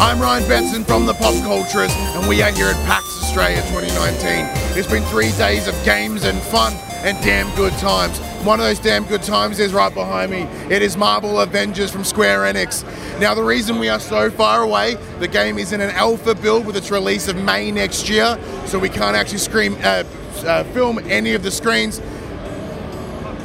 I'm Ryan Benson from the Pop Culturist, and we are here at PAX Australia 2019. It's been three days of games and fun and damn good times. One of those damn good times is right behind me. It is Marvel Avengers from Square Enix. Now, the reason we are so far away, the game is in an alpha build with its release of May next year, so we can't actually scream, uh, uh, film any of the screens.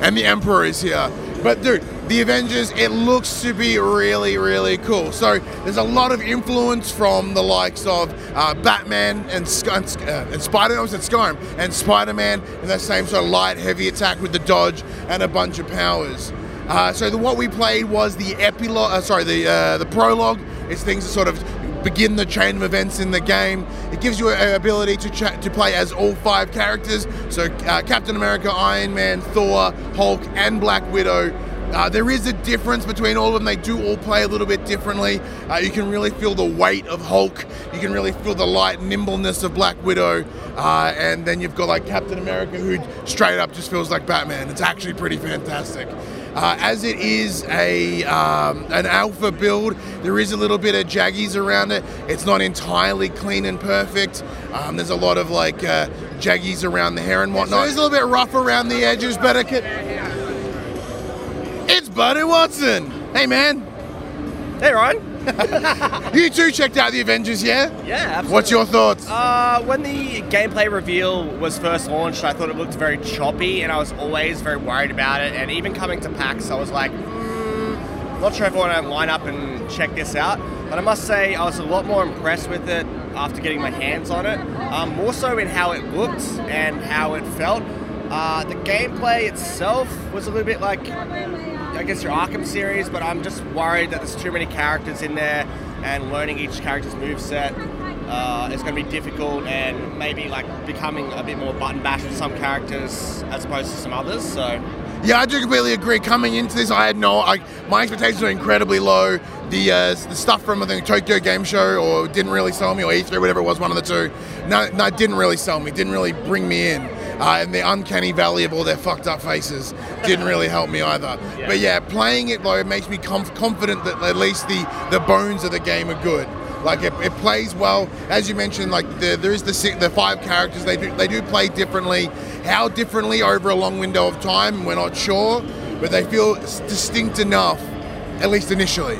And the Emperor is here. But dude, the Avengers, it looks to be really, really cool. So there's a lot of influence from the likes of uh, Batman and, uh, and Spider, I said Skyrim, and Spider-Man, and that same sort of light, heavy attack with the dodge and a bunch of powers. Uh, so the, what we played was the epilogue, uh, sorry, the uh, the prologue. It's things that sort of begin the chain of events in the game. It gives you an ability to to play as all five characters. So uh, Captain America, Iron Man, Thor, Hulk, and Black Widow. Uh, there is a difference between all of them. They do all play a little bit differently. Uh, you can really feel the weight of Hulk. You can really feel the light nimbleness of Black Widow. Uh, and then you've got like Captain America, who straight up just feels like Batman. It's actually pretty fantastic. Uh, as it is a um, an alpha build, there is a little bit of jaggies around it. It's not entirely clean and perfect. Um, there's a lot of like uh, jaggies around the hair and whatnot. It's a little bit rough around the edges, but it can, Buddy Watson. Hey, man. Hey, Ryan. you too checked out the Avengers, yeah? Yeah, absolutely. What's your thoughts? Uh, when the gameplay reveal was first launched, I thought it looked very choppy, and I was always very worried about it. And even coming to PAX, I was like, mm, not sure if I want to line up and check this out. But I must say, I was a lot more impressed with it after getting my hands on it. Um, more so in how it looked and how it felt. Uh, the gameplay itself was a little bit like I guess your Arkham series, but I'm just worried that there's too many characters in there, and learning each character's move set uh, is going to be difficult, and maybe like becoming a bit more button bash with some characters as opposed to some others. So. Yeah, I do completely agree. Coming into this, I had no, I, my expectations were incredibly low. The uh, the stuff from I think Tokyo Game Show or didn't really sell me, or E3, whatever it was, one of the two. No, no, didn't really sell me. Didn't really bring me in uh, and the uncanny valley of all their fucked up faces didn't really help me either. Yeah. But yeah, playing it though it makes me conf- confident that at least the the bones of the game are good. Like it, it plays well, as you mentioned. Like the, there is the six, the five characters. They do they do play differently. How differently over a long window of time, we're not sure, but they feel distinct enough, at least initially.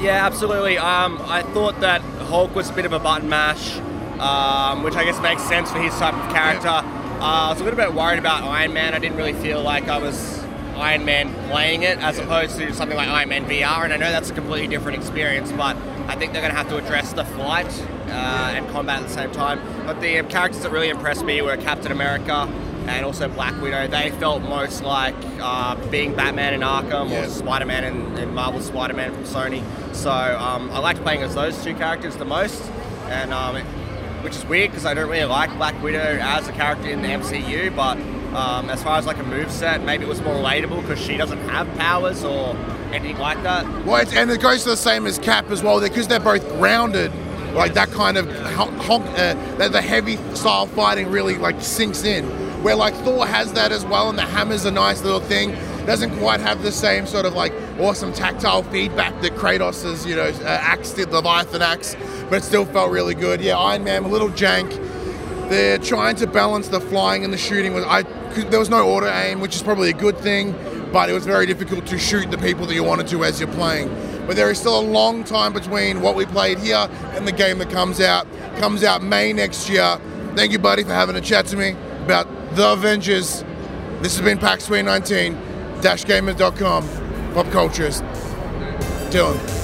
Yeah, absolutely. Um, I thought that Hulk was a bit of a button mash, um, which I guess makes sense for his type of character. Yeah. Uh, I was a little bit worried about Iron Man. I didn't really feel like I was Iron Man playing it as opposed to something like Iron Man VR. And I know that's a completely different experience, but I think they're going to have to address the flight uh, and combat at the same time. But the characters that really impressed me were Captain America and also Black Widow. They felt most like uh, being Batman in Arkham yeah. or Spider Man in, in, Marvel Spider Man from Sony. So um, I liked playing as those two characters the most. And um, which is weird because I don't really like Black Widow as a character in the MCU. But um, as far as like a move set, maybe it was more relatable because she doesn't have powers or anything like that. Well, and it goes to the same as Cap as well, because they're both grounded. Like that kind of honk, uh, the heavy style fighting really like sinks in. Where like Thor has that as well, and the hammer's a nice little thing doesn't quite have the same sort of like awesome tactile feedback that Kratos' you know uh, axe did, the Leviathan axe, but it still felt really good. Yeah, Iron Man a little jank. They're trying to balance the flying and the shooting. With I, there was no auto aim, which is probably a good thing, but it was very difficult to shoot the people that you wanted to as you're playing. But there is still a long time between what we played here and the game that comes out. Comes out May next year. Thank you, buddy, for having a chat to me about the Avengers. This has been PAX 2019 dashgamers.com, pop culturist. Dylan.